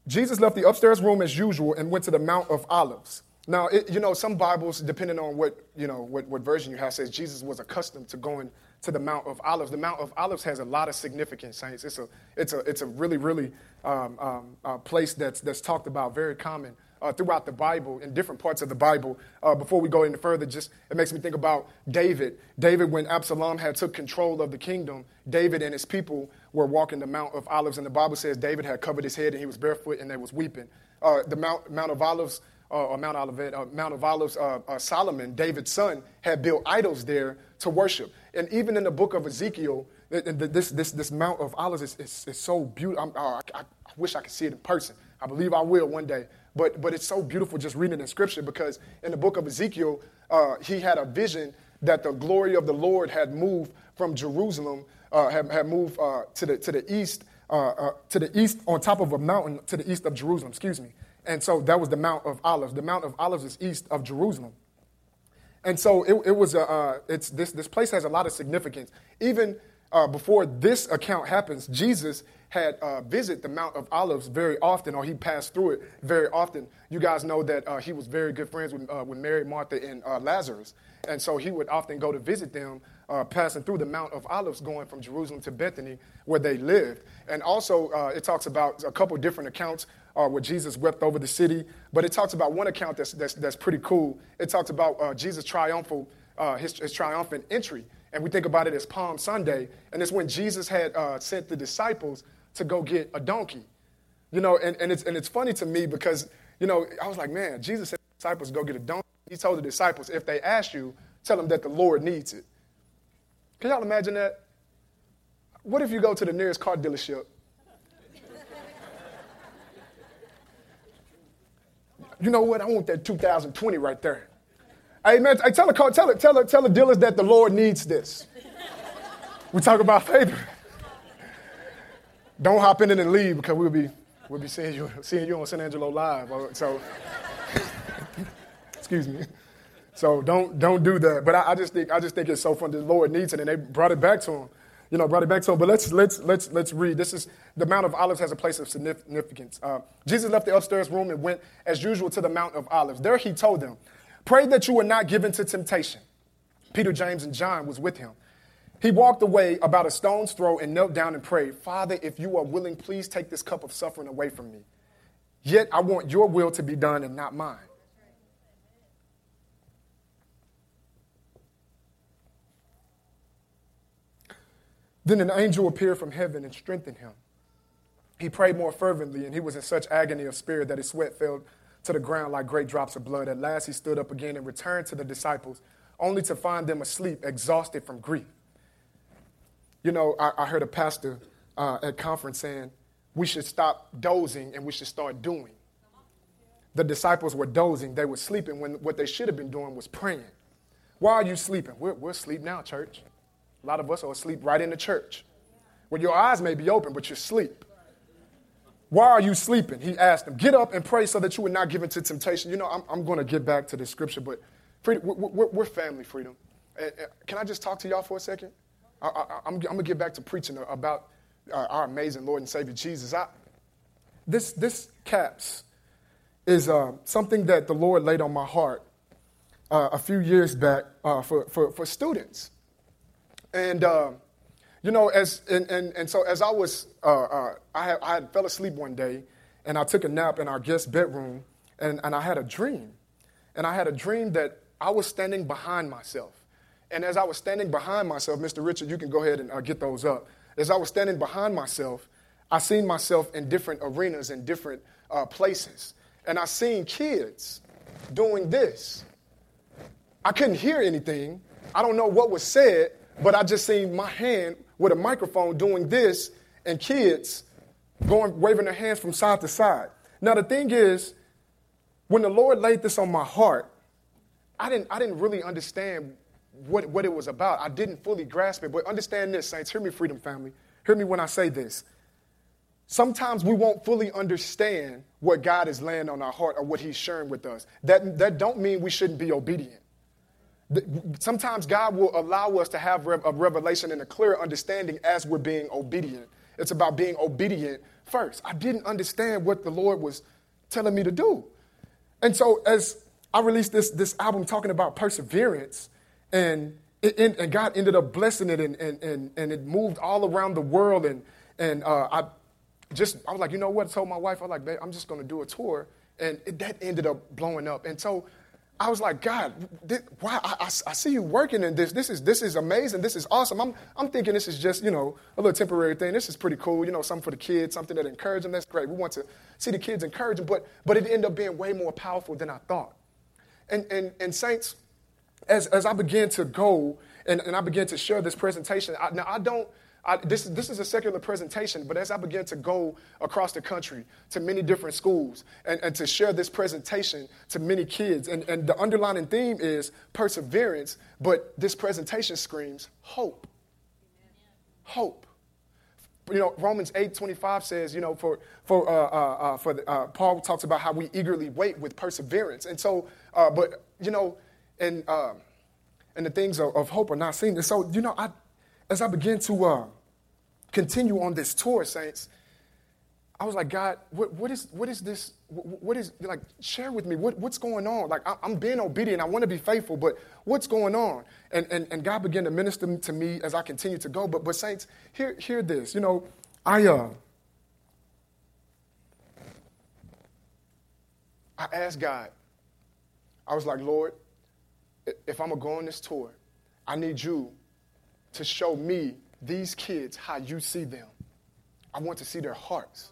Jesus left the upstairs room as usual and went to the Mount of Olives. Now, it, you know, some Bibles, depending on what, you know, what, what version you have, says Jesus was accustomed to going to the Mount of Olives. The Mount of Olives has a lot of significance, saints. It's a, it's a, it's a really, really um, um, uh, place that's, that's talked about, very common uh, throughout the Bible, in different parts of the Bible. Uh, before we go any further, just it makes me think about David. David, when Absalom had took control of the kingdom, David and his people were walking the Mount of Olives, and the Bible says David had covered his head and he was barefoot and they was weeping. Uh, the Mount, Mount of Olives uh, or Mount Olivet, uh, Mount of Olives, uh, Solomon, David's son, had built idols there to worship. And even in the book of Ezekiel, this, this, this Mount of Olives is, is, is so beautiful. I, I wish I could see it in person. I believe I will one day. But, but it's so beautiful just reading in scripture because in the book of Ezekiel, uh, he had a vision that the glory of the Lord had moved from Jerusalem, uh, had, had moved uh, to, the, to the east, to the east on top of a mountain to the east of Jerusalem, excuse me. And so that was the Mount of Olives. The Mount of Olives is east of Jerusalem. And so it, it was a, uh, it's, this, this place has a lot of significance. Even uh, before this account happens, Jesus had uh, visited the Mount of Olives very often, or he passed through it very often. You guys know that uh, he was very good friends with, uh, with Mary, Martha, and uh, Lazarus. And so he would often go to visit them, uh, passing through the Mount of Olives, going from Jerusalem to Bethany, where they lived. And also, it talks about a couple different accounts uh, where Jesus wept over the city. But it talks about one account that's, that's, that's pretty cool. It talks about uh, Jesus' triumphal, uh, his, his, triumphant entry. And we think about it as Palm Sunday. And it's when Jesus had uh, sent the disciples to go get a donkey. You know, and, and, it's, and it's funny to me because, you know, I was like, man, Jesus the disciples go get a donkey. He told the disciples, if they ask you, tell them that the Lord needs it. Can y'all imagine that? What if you go to the nearest car dealership you know what? I want that 2020 right there. Hey, man, hey, tell, the, tell, the, tell, the, tell the dealers that the Lord needs this. We talk about faith. Don't hop in and leave because we'll be, we'll be seeing, you, seeing you on San Angelo Live. So, *laughs* excuse me. So don't, don't do that. But I, I, just think, I just think it's so fun. The Lord needs it, and they brought it back to him you know, brought it back to him. But let's, let's, let's, let's read. This is the Mount of Olives has a place of significance. Uh, Jesus left the upstairs room and went, as usual, to the Mount of Olives. There he told them, Pray that you are not given to temptation. Peter, James, and John was with him. He walked away about a stone's throw and knelt down and prayed, Father, if you are willing, please take this cup of suffering away from me. Yet I want your will to be done and not mine. Then an angel appeared from heaven and strengthened him. He prayed more fervently, and he was in such agony of spirit that his sweat fell to the ground like great drops of blood. At last, he stood up again and returned to the disciples, only to find them asleep, exhausted from grief. You know, I, I heard a pastor uh, at conference saying we should stop dozing and we should start doing. The disciples were dozing, they were sleeping when what they should have been doing was praying. Why are you sleeping? We're, we're asleep now, church. A lot of us are asleep right in the church. Well, your eyes may be open, but you're asleep. Why are you sleeping? He asked them. Get up and pray so that you would not give into temptation. You know, I'm, I'm going to get back to the scripture, but freedom, we're, we're, family, freedom. Can I just talk to y'all for a second? I, am going to get back to preaching about uh, our amazing Lord and Savior Jesus. I, this, this caps is uh, something that the Lord laid on my heart uh, a few years back uh, for, for, for students. And, uh, you know, as, and, and, and so as I was, uh, uh, I, had, I fell asleep one day and I took a nap in our guest bedroom and, and I had a dream. And I had a dream that I was standing behind myself. And as I was standing behind myself, Mr. Richard, you can go ahead and uh, get those up. As I was standing behind myself, I seen myself in different arenas and different uh, places. And I seen kids doing this. I couldn't hear anything. I don't know what was said, but I just seen my hand with a microphone doing this and kids going waving their hands from side to side. Now the thing is, when the Lord laid this on my heart, I didn't, I didn't really understand what, what it was about. I didn't fully grasp it. But understand this, saints. Hear me, freedom family. Hear me when I say this. Sometimes we won't fully understand what God is laying on our heart or what He's sharing with us. That, that don't mean we shouldn't be obedient. Sometimes God will allow us to have a revelation and a clear understanding as we're being obedient. It's about being obedient first. I didn't understand what the Lord was telling me to do. And so as I released this, this album talking about perseverance, and, it, and God ended up blessing it, and, and, and, and it moved all around the world. And, and uh, I just, I was like, you know what? I told my wife, I was like, I'm just going to do a tour. And it, that ended up blowing up. And so I was like, God, this, why? I, I, I, see you working in this. This is, this is amazing. This is awesome. I'm, I'm thinking this is just, you know, a little temporary thing. This is pretty cool. You know, something for the kids, something that encourages them. That's great. We want to see the kids encourage them. But, but it ended up being way more powerful than I thought. And, and, and saints, as, as I began to go and, and I began to share this presentation, I, now I don't, I, this, this is a secular presentation, but as I began to go across the country to many different schools and, and to share this presentation to many kids, and, and the underlying theme is perseverance, but this presentation screams hope. Hope. You know, Romans 8 25 says, you know, for, for, uh, uh, uh, for the, uh, Paul talks about how we eagerly wait with perseverance. And so, uh, but, you know, and, uh, and the things of, of, hope are not seen. And so, you know, I, as I began to continue on this tour, saints, I was like, God, what, what, is, what is this? What, is, like, share with me, what, what's going on? Like, I, am being obedient, I want to be faithful, but what's going on? And, and, and God began to minister to me as I continued to go. But, but saints, hear, hear this. You know, I, uh, I asked God, I was like, Lord, if I'm to go on this tour, I need you to show me these kids how you see them. I want to see their hearts.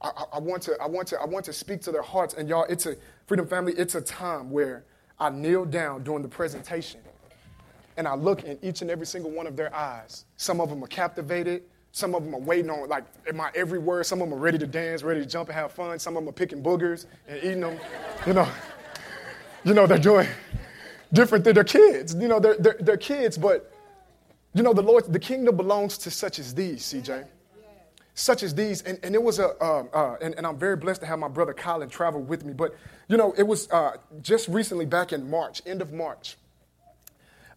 I, I, I, want to, I, want to, I want to speak to their hearts. And y'all, it's a Freedom Family, it's a time where I kneel down during the presentation and I look in each and every single one of their eyes. Some of them are captivated. Some of them are waiting on, like, in my every word. Some of them are ready to dance, ready to jump and have fun. Some of them are picking boogers and eating them. You know, *laughs* you know they're doing different things. They're kids. You know, they're, they're, they're kids, but you know, the Lord, the kingdom belongs to such as these, CJ. Such as these. And, and it was a, uh, uh, and, and, I'm very blessed to have my brother Colin travel with me. But, you know, it was uh, just recently back in March, end of March.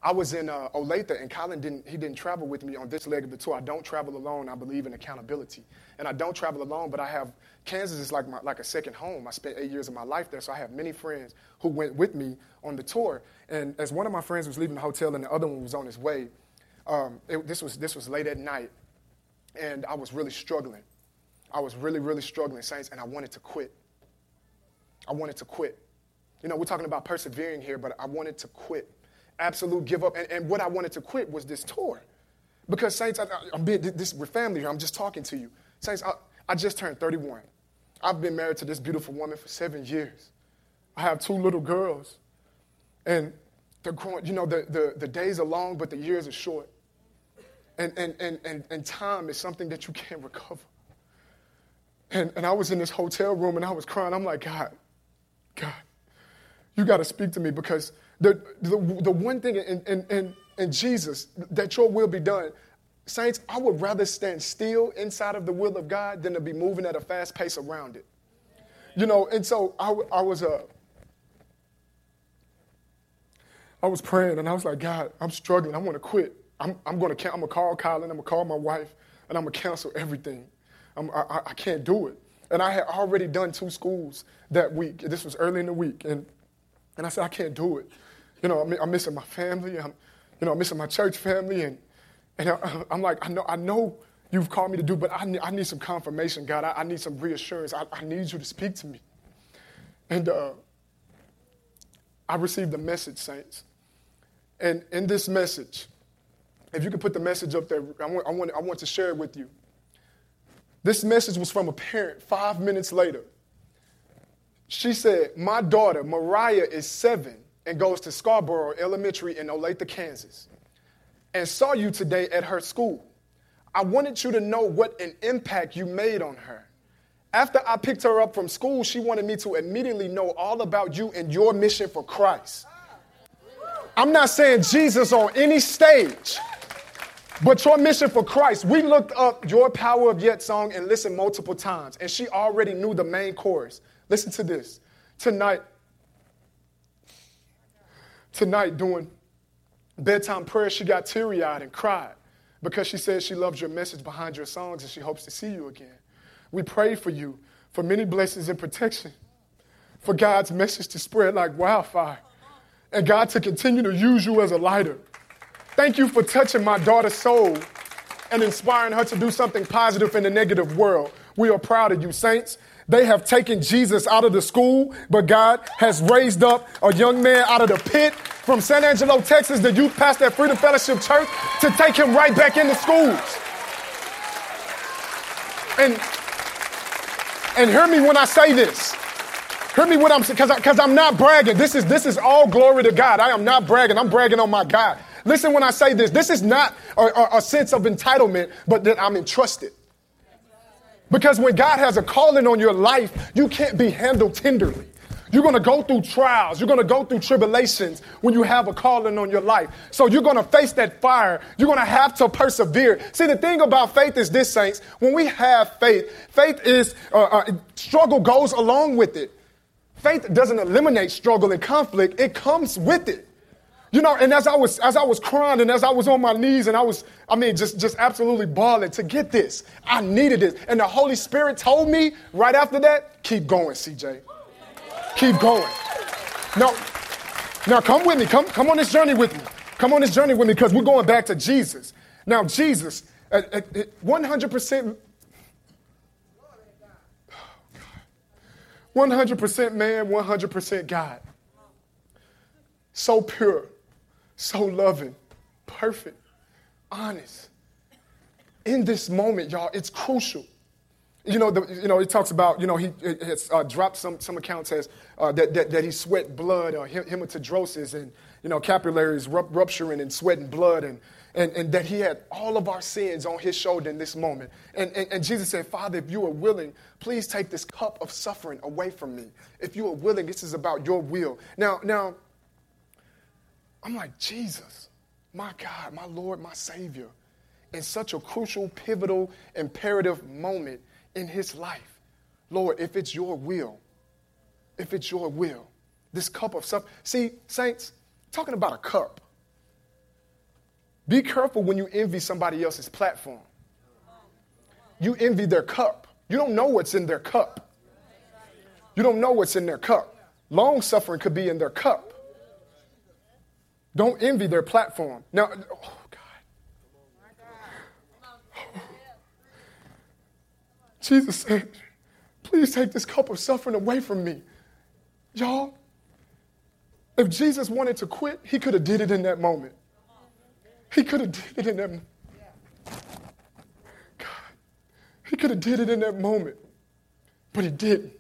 I was in uh, Olathe, and Colin didn't, he didn't travel with me on this leg of the tour. I don't travel alone. I believe in accountability. And I don't travel alone, but I have, Kansas is like, my, like a second home. I spent eight years of my life there, so I have many friends who went with me on the tour. And as one of my friends was leaving the hotel and the other one was on his way, um, it, this, was, this was late at night, and I was really struggling. I was really, really struggling, saints, and I wanted to quit. I wanted to quit. You know, we're talking about persevering here, but I wanted to quit. Absolute give up. And, and what I wanted to quit was this tour. Because, saints, I, am being, this, we're family here. I'm just talking to you. Saints, I, I just turned 31. I've been married to this beautiful woman for seven years. I have two little girls. And they're growing, you know, the, the, the days are long, but the years are short. And, and, and, and, and time is something that you can't recover. And, and I was in this hotel room and I was crying. I'm like, God, God, you got to speak to me because the, the, the one thing in, in, in, in Jesus, that your will be done, Saints, I would rather stand still inside of the will of God than to be moving at a fast pace around it. You know, and so I, I was uh, I was praying and I was like, God, I'm struggling. I want to quit. I'm, I'm going to I'm gonna call Colin, I'm going to call my wife, and I'm going to cancel everything. I'm, I, I can't do it. And I had already done two schools that week. This was early in the week. And, and I said, I can't do it. You know, I'm, I'm missing my family. I'm, you know, I'm missing my church family. And, and I, *laughs* am like, I know, I know you've called me to do, but I need, I need some confirmation, God. I, I need some reassurance. I, I, need you to speak to me. And uh, I received a message, saints. And in this message, if you could put the message up there, I want, I want, I want to share it with you. This message was from a parent five minutes later. She said, My daughter, Mariah, is seven and goes to Scarborough Elementary in Olathe, Kansas, and saw you today at her school. I wanted you to know what an impact you made on her. After I picked her up from school, she wanted me to immediately know all about you and your mission for Christ. I'm not saying Jesus on any stage, but your mission for Christ. We looked up your Power of Yet song and listened multiple times, and she already knew the main chorus. Listen to this. Tonight, tonight doing bedtime prayer, she got teary eyed and cried because she said she loves your message behind your songs and she hopes to see you again. We pray for you for many blessings and protection, for God's message to spread like wildfire, and God to continue to use you as a lighter. Thank you for touching my daughter's soul and inspiring her to do something positive in the negative world. We are proud of you, saints. They have taken Jesus out of the school, but God has raised up a young man out of the pit from San Angelo, Texas, the youth pastor at Freedom Fellowship Church, to take him right back into schools. And, and hear me when I say this. Hear me when I'm because because I'm not bragging. This is this is all glory to God. I am not bragging. I'm bragging on my God. Listen when I say this. This is not a, a, a sense of entitlement, but that I'm entrusted. Because when God has a calling on your life, you can't be handled tenderly. You're going to go through trials. You're going to go through tribulations when you have a calling on your life. So you're going to face that fire. You're going to have to persevere. See, the thing about faith is this, saints. When we have faith, faith is, uh, uh, struggle goes along with it. Faith doesn't eliminate struggle and conflict, it comes with it. You know, and as I was as I was crying and as I was on my knees and I was, I mean, just just absolutely bawling to get this. I needed it. And the Holy Spirit told me right after that, keep going, CJ. Keep going. Now, now come with me. Come, come on this journey with me. Come on this journey with me because we're going back to Jesus. Now, Jesus, at, at, at 100%. 100% man, 100% God. So pure, so loving, perfect, honest. In this moment, y'all, it's crucial. You know, the, you know, it talks about, you know, he has uh, dropped some, some accounts as uh, that, that, that he sweat blood or hematidrosis and, you know, capillaries rupturing and sweating blood and, and, and that he had all of our sins on his shoulder in this moment. And, and, and Jesus said, Father, if you are willing, please take this cup of suffering away from me. If you are willing, this is about your will. Now, now, I'm like, Jesus, my God, my Lord, my Savior, in such a crucial, pivotal, imperative moment in his life. Lord, if it's your will, if it's your will, this cup of suffering. See, saints, talking about a cup. Be careful when you envy somebody else's platform. You envy their cup. You don't know what's in their cup. You don't know what's in their cup. Long suffering could be in their cup. Don't envy their platform. Now, oh God. Jesus said, please take this cup of suffering away from me. Y'all, if Jesus wanted to quit, he could have did it in that moment. He could have did it in that moment. God, he could have did it in that moment, but he didn't.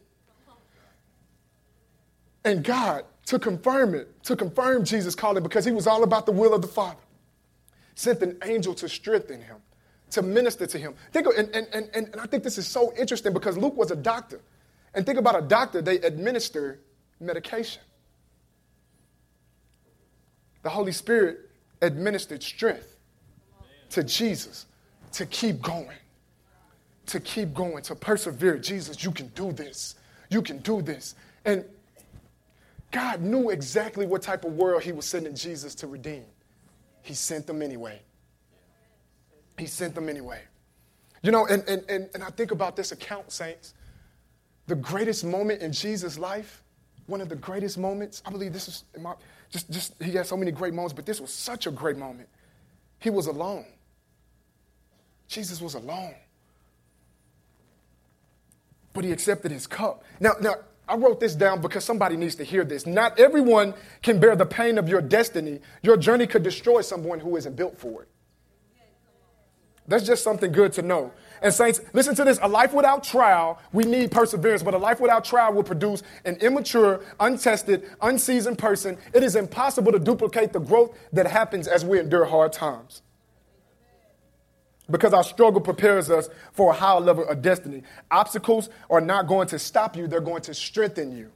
And God to confirm it, to confirm Jesus' calling, because he was all about the will of the Father. Sent an angel to strengthen him, to minister to him. Think of, and, and, and, and I think this is so interesting because Luke was a doctor. And think about a doctor, they administer medication. The Holy Spirit administered strength to Jesus to keep going, to keep going, to persevere. Jesus, you can do this. You can do this. And God knew exactly what type of world he was sending Jesus to redeem. He sent them anyway. He sent them anyway. You know, and, and, and, and I think about this account, saints. The greatest moment in Jesus' life, one of the greatest moments, I believe this is, my, just, just, he had so many great moments, but this was such a great moment. He was alone. Jesus was alone. But he accepted his cup. Now, now I wrote this down because somebody needs to hear this. Not everyone can bear the pain of your destiny. Your journey could destroy someone who isn't built for it. That's just something good to know. And, saints, listen to this. A life without trial, we need perseverance, but a life without trial will produce an immature, untested, unseasoned person. It is impossible to duplicate the growth that happens as we endure hard times because our struggle prepares us for a higher level of destiny. Obstacles are not going to stop you, they're going to strengthen you.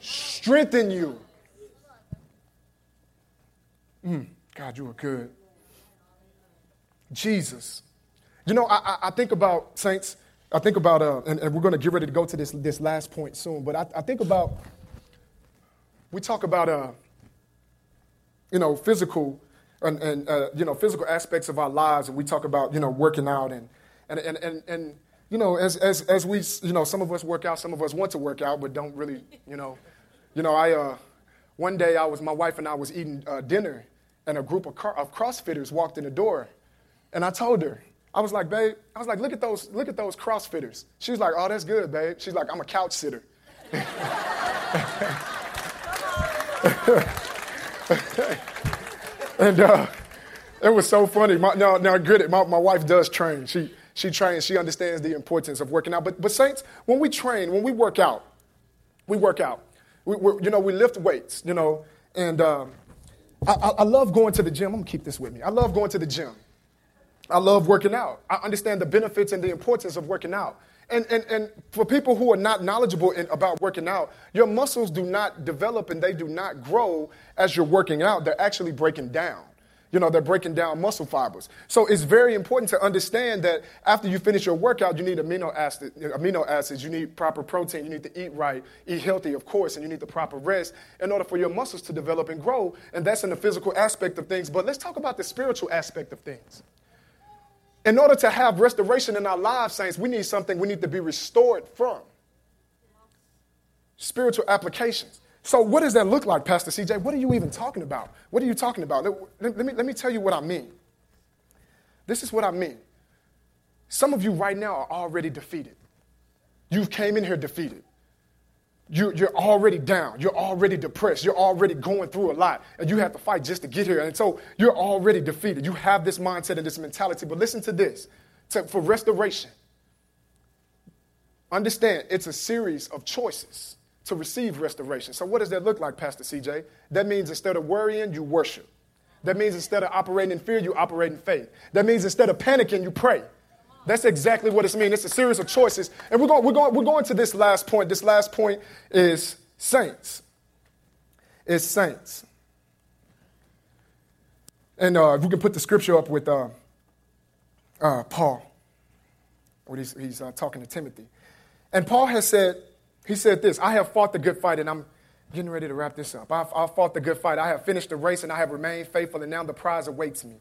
Strengthen you. Mm, God, you are good. Jesus. You know, I, I think about, saints, I think about, uh, and, and, we're going to get ready to go to this, this last point soon, but I, I think about, we talk about uh, you know, physical and, and uh, you know, physical aspects of our lives, and we talk about, you know, working out and, and, and, and, and you know, as, as, as we, you know, some of us work out, some of us want to work out, but don't really, you know. You know, I, uh, one day I was, my wife and I was eating uh, dinner, and a group of, car, of CrossFitters walked in the door, and I told her, I was like, babe, I was like, look at those, look at those CrossFitters. She was like, oh, that's good, babe. She's like, I'm a couch sitter. *laughs* and uh, it was so funny. My, now, now, get it. My, my wife does train. She, she trains. She understands the importance of working out. But, but saints, when we train, when we work out, we work out. We, you know, we lift weights. You know, and um, I, I love going to the gym. I'm gonna keep this with me. I love going to the gym. I love working out. I understand the benefits and the importance of working out. And, and, and for people who are not knowledgeable in, about working out, your muscles do not develop and they do not grow as you're working out. They're actually breaking down. You know, they're breaking down muscle fibers. So it's very important to understand that after you finish your workout, you need amino, acid, amino acids, you need proper protein, you need to eat right, eat healthy, of course, and you need the proper rest in order for your muscles to develop and grow. And that's in the physical aspect of things. But let's talk about the spiritual aspect of things. In order to have restoration in our lives, saints, we need something we need to be restored from. Spiritual applications. So, what does that look like, Pastor CJ? What are you even talking about? What are you talking about? Let, let, me, let me tell you what I mean. This is what I mean. Some of you right now are already defeated. You came in here defeated. You, you're already down. You're already depressed. You're already going through a lot. And you have to fight just to get here. And so you're already defeated. You have this mindset and this mentality. But listen to this to, for restoration, understand it's a series of choices to receive restoration. So, what does that look like, Pastor CJ? That means instead of worrying, you worship. That means instead of operating in fear, you operate in faith. That means instead of panicking, you pray. That's exactly what it's means. It's a series of choices. And we're going, we're, going, we're going to this last point. This last point is saints. Is saints. And uh, if we can put the scripture up with uh, uh, Paul, when he's, he's uh, talking to Timothy. And Paul has said, he said this I have fought the good fight, and I'm getting ready to wrap this up. I've, I've fought the good fight. I have finished the race, and I have remained faithful, and now the prize awaits me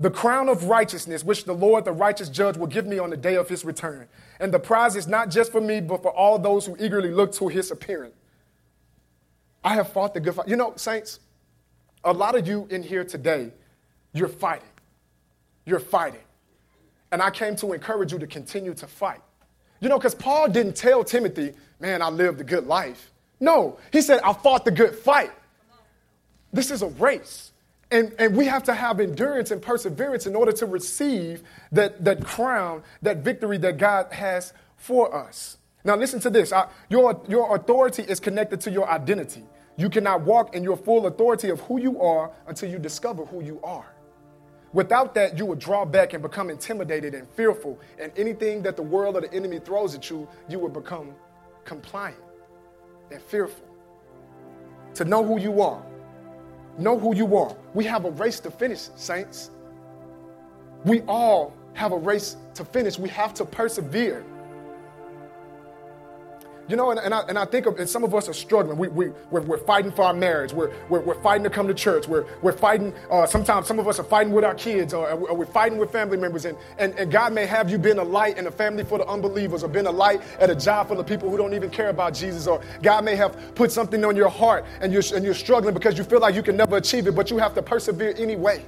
the crown of righteousness, which the Lord, the righteous judge, will give me on the day of his return. And the prize is not just for me, but for all those who eagerly look to his appearing. I have fought the good fight. You know, saints, a lot of you in here today, you're fighting. You're fighting. And I came to encourage you to continue to fight. You know, because Paul didn't tell Timothy, man, I lived a good life. No, he said, I fought the good fight. This is a race. And, and we have to have endurance and perseverance in order to receive that, that crown, that victory that God has for us. Now, listen to this I, your, your authority is connected to your identity. You cannot walk in your full authority of who you are until you discover who you are. Without that, you will draw back and become intimidated and fearful, and anything that the world or the enemy throws at you, you will become compliant and fearful. To know who you are, Know who you are. We have a race to finish, saints. We all have a race to finish. We have to persevere. You know, and, and, I, and I think of, and some of us are struggling. We, we, we're, we're fighting for our marriage. We're, we're, we're fighting to come to church. We're, we're fighting, uh, sometimes some of us are fighting with our kids or, or, we're fighting with family members. And, and, and God may have you been a light in a family full of unbelievers or been a light at a job full of people who don't even care about Jesus. Or God may have put something on your heart and you're, and you're struggling because you feel like you can never achieve it, but you have to persevere anyway.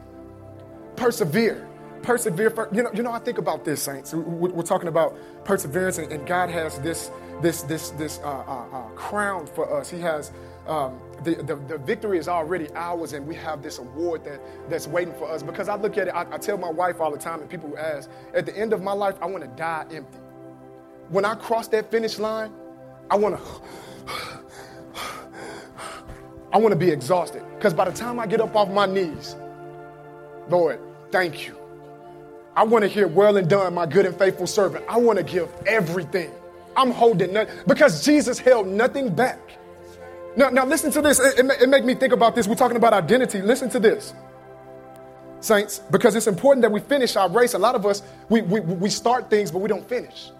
Persevere persevere for you know you know i think about this saints we're talking about perseverance and god has this this, this, this uh, uh, uh, crown for us. He has um, the, the, the, victory is already ours, and we have this award that, that's waiting for us. Because I look at it, I, I tell my wife all the time, and people ask, at the end of my life, I want to die empty. When I cross that finish line, I want to. I want to be exhausted because by the time I get up off my knees, Lord, thank you. I want to hear, well and done, my good and faithful servant. I want to give everything. I'm holding nothing because Jesus held nothing back. Now, now listen to this. It, it, it made me think about this. We're talking about identity. Listen to this. Saints, because it's important that we finish our race. A lot of us, we, we, we start things, but we don't finish.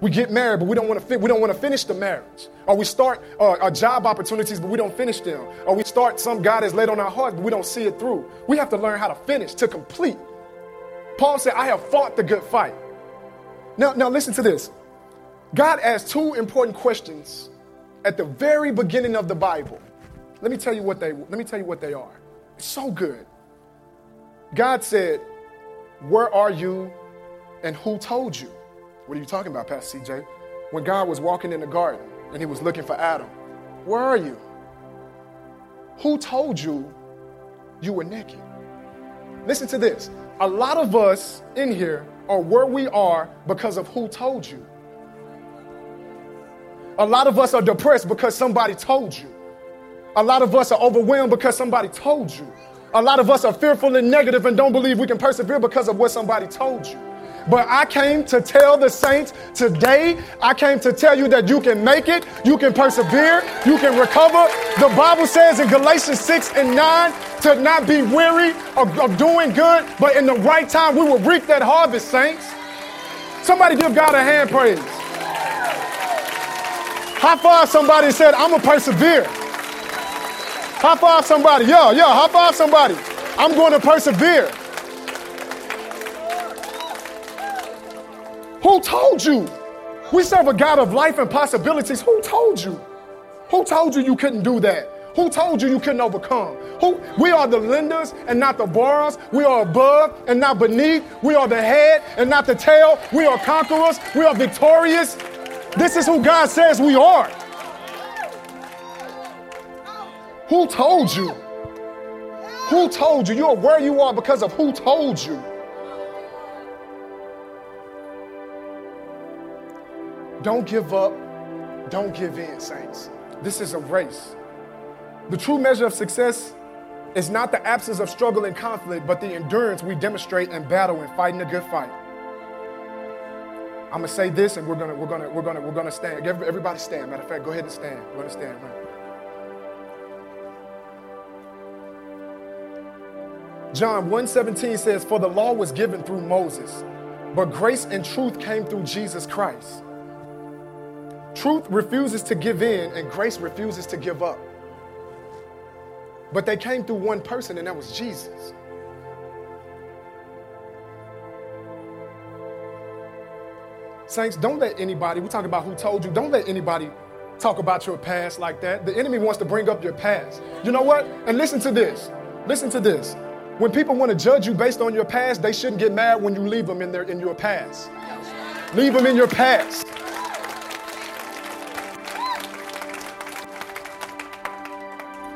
We get married, but we don't want to fi- we don't want to finish the marriage. Or we start uh, job opportunities, but we don't finish them. Or we start some God has laid on our heart, but we don't see it through. We have to learn how to finish, to complete. Paul said, I have fought the good fight. Now, now listen to this. God asked two important questions at the very beginning of the Bible. Let me tell you what they let me tell you what they are. It's so good. God said, Where are you and who told you? What are you talking about, Pastor CJ? When God was walking in the garden and he was looking for Adam, where are you? Who told you you were naked? Listen to this. A lot of us in here are where we are because of who told you. A lot of us are depressed because somebody told you. A lot of us are overwhelmed because somebody told you. A lot of us are fearful and negative and don't believe we can persevere because of what somebody told you. But I came to tell the saints today, I came to tell you that you can make it, you can persevere, you can recover. The Bible says in Galatians 6 and 9 to not be weary of, of doing good, but in the right time we will reap that harvest, saints. Somebody give God a hand praise. High five somebody said, I'm going to persevere. High five somebody. Yo, yo, high five somebody. I'm going to persevere. Who told you? We serve a God of life and possibilities. Who told you? Who told you you couldn't do that? Who told you you couldn't overcome? Who? We are the lenders and not the borrowers. We are above and not beneath. We are the head and not the tail. We are conquerors. We are victorious. This is who God says we are. Who told you? Who told you? You are where you are because of who told you. Don't give up. Don't give in, saints. This is a race. The true measure of success is not the absence of struggle and conflict, but the endurance we demonstrate in battle and fighting a good fight. I'm gonna say this, and we're gonna we're gonna we're gonna we're gonna stand. Everybody stand. Matter of fact, go ahead and stand. We're gonna stand. Right? John 1:17 says, "For the law was given through Moses, but grace and truth came through Jesus Christ." Truth refuses to give in, and grace refuses to give up. But they came through one person, and that was Jesus. Saints, don't let anybody, we talk about who told you, don't let anybody talk about your past like that. The enemy wants to bring up your past. You know what? And listen to this. Listen to this. When people want to judge you based on your past, they shouldn't get mad when you leave them in, their, in your past. Leave them in your past.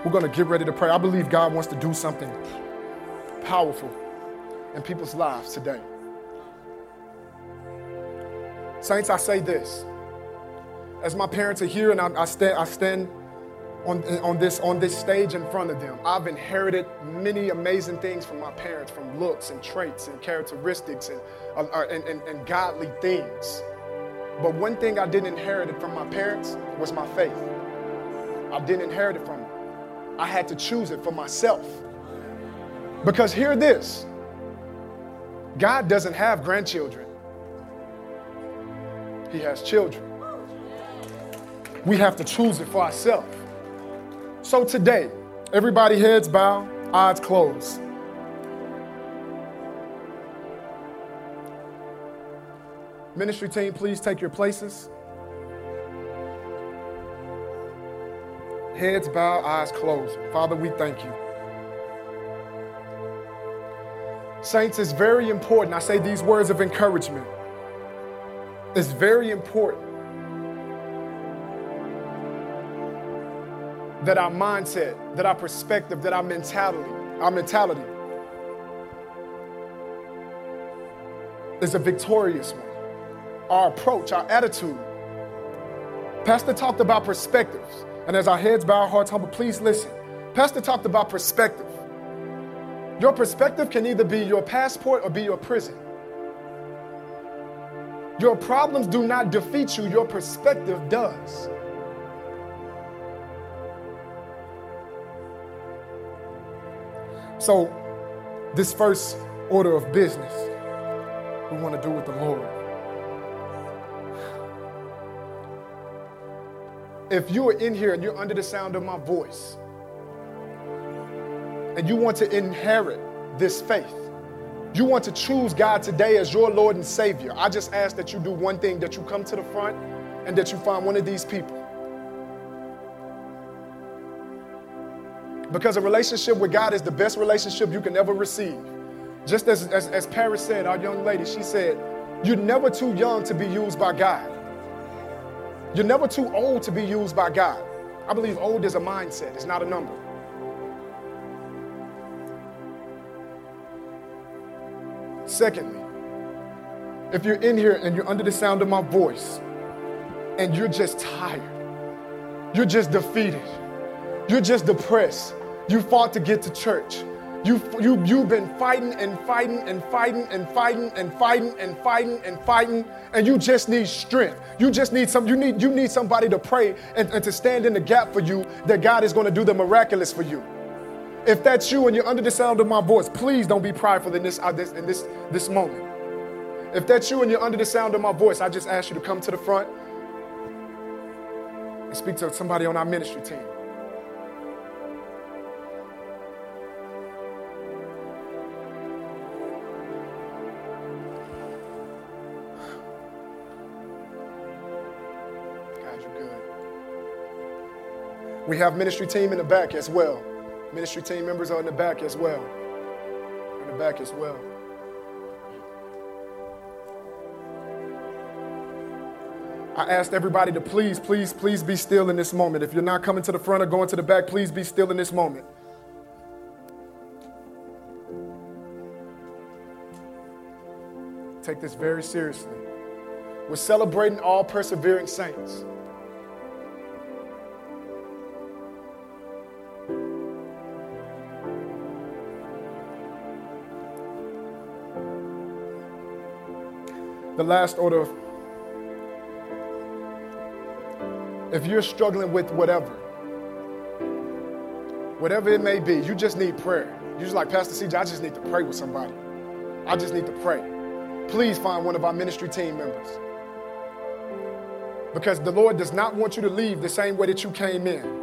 We're going to get ready to pray. I believe God wants to do something powerful in people's lives today. Saints, I say this. As my parents are here and I, I stand, I stand on, on, this, on this stage in front of them, I've inherited many amazing things from my parents, from looks and traits and characteristics and, uh, and, and, and godly things. But one thing I didn't inherit from my parents was my faith. I didn't inherit it from them. I had to choose it for myself. Because hear this God doesn't have grandchildren, He has children. We have to choose it for ourselves. So today, everybody heads bow, eyes closed. Ministry team, please take your places. Heads bowed, eyes closed. Father, we thank you. Saints, it's very important. I say these words of encouragement. It's very important that our mindset, that our perspective, that our mentality, our mentality is a victorious one. Our approach, our attitude. Pastor talked about perspectives. And as our heads bow, our hearts humble, please listen. Pastor talked about perspective. Your perspective can either be your passport or be your prison. Your problems do not defeat you, your perspective does. So, this first order of business we want to do with the Lord. if you are in here and you're under the sound of my voice, and you want to inherit this faith, you want to choose God today as your Lord and Savior, I just ask that you do one thing that you come to the front and that you find one of these people. Because a relationship with God is the best relationship you can ever receive. Just as, as, as Paris said, our young lady, she said, You're never too young to be used by God. You're never too old to be used by God. I believe old is a mindset, it's not a number. Secondly, if you're in here and you're under the sound of my voice and you're just tired, you're just defeated, you're just depressed, you fought to get to church. You, you, you've been fighting and fighting and fighting and fighting and fighting and fighting and fighting, and you just need strength. You just need some, you need, you need somebody to pray and, and to stand in the gap for you that God is going to do the miraculous for you. If that's you and you're under the sound of my voice, please don't be prideful in this, uh, this, in this, this moment. If that's you and you're under the sound of my voice, I just ask you to come to the front and speak to somebody on our ministry team. *sighs* God, you're good. We have ministry team in the back as well. Ministry team members are in the back as well. In the back as well. I asked everybody to please, please, please be still in this moment. If you're not coming to the front or going to the back, please be still in this moment. Take this very seriously. We're celebrating all persevering saints. The last order of if you're struggling with whatever, whatever it may be, you just need prayer. You're just like, Pastor CJ, I just need to pray with somebody. I just need to pray. Please find one of our ministry team members. Because the Lord does not want you to leave the same way that you came in.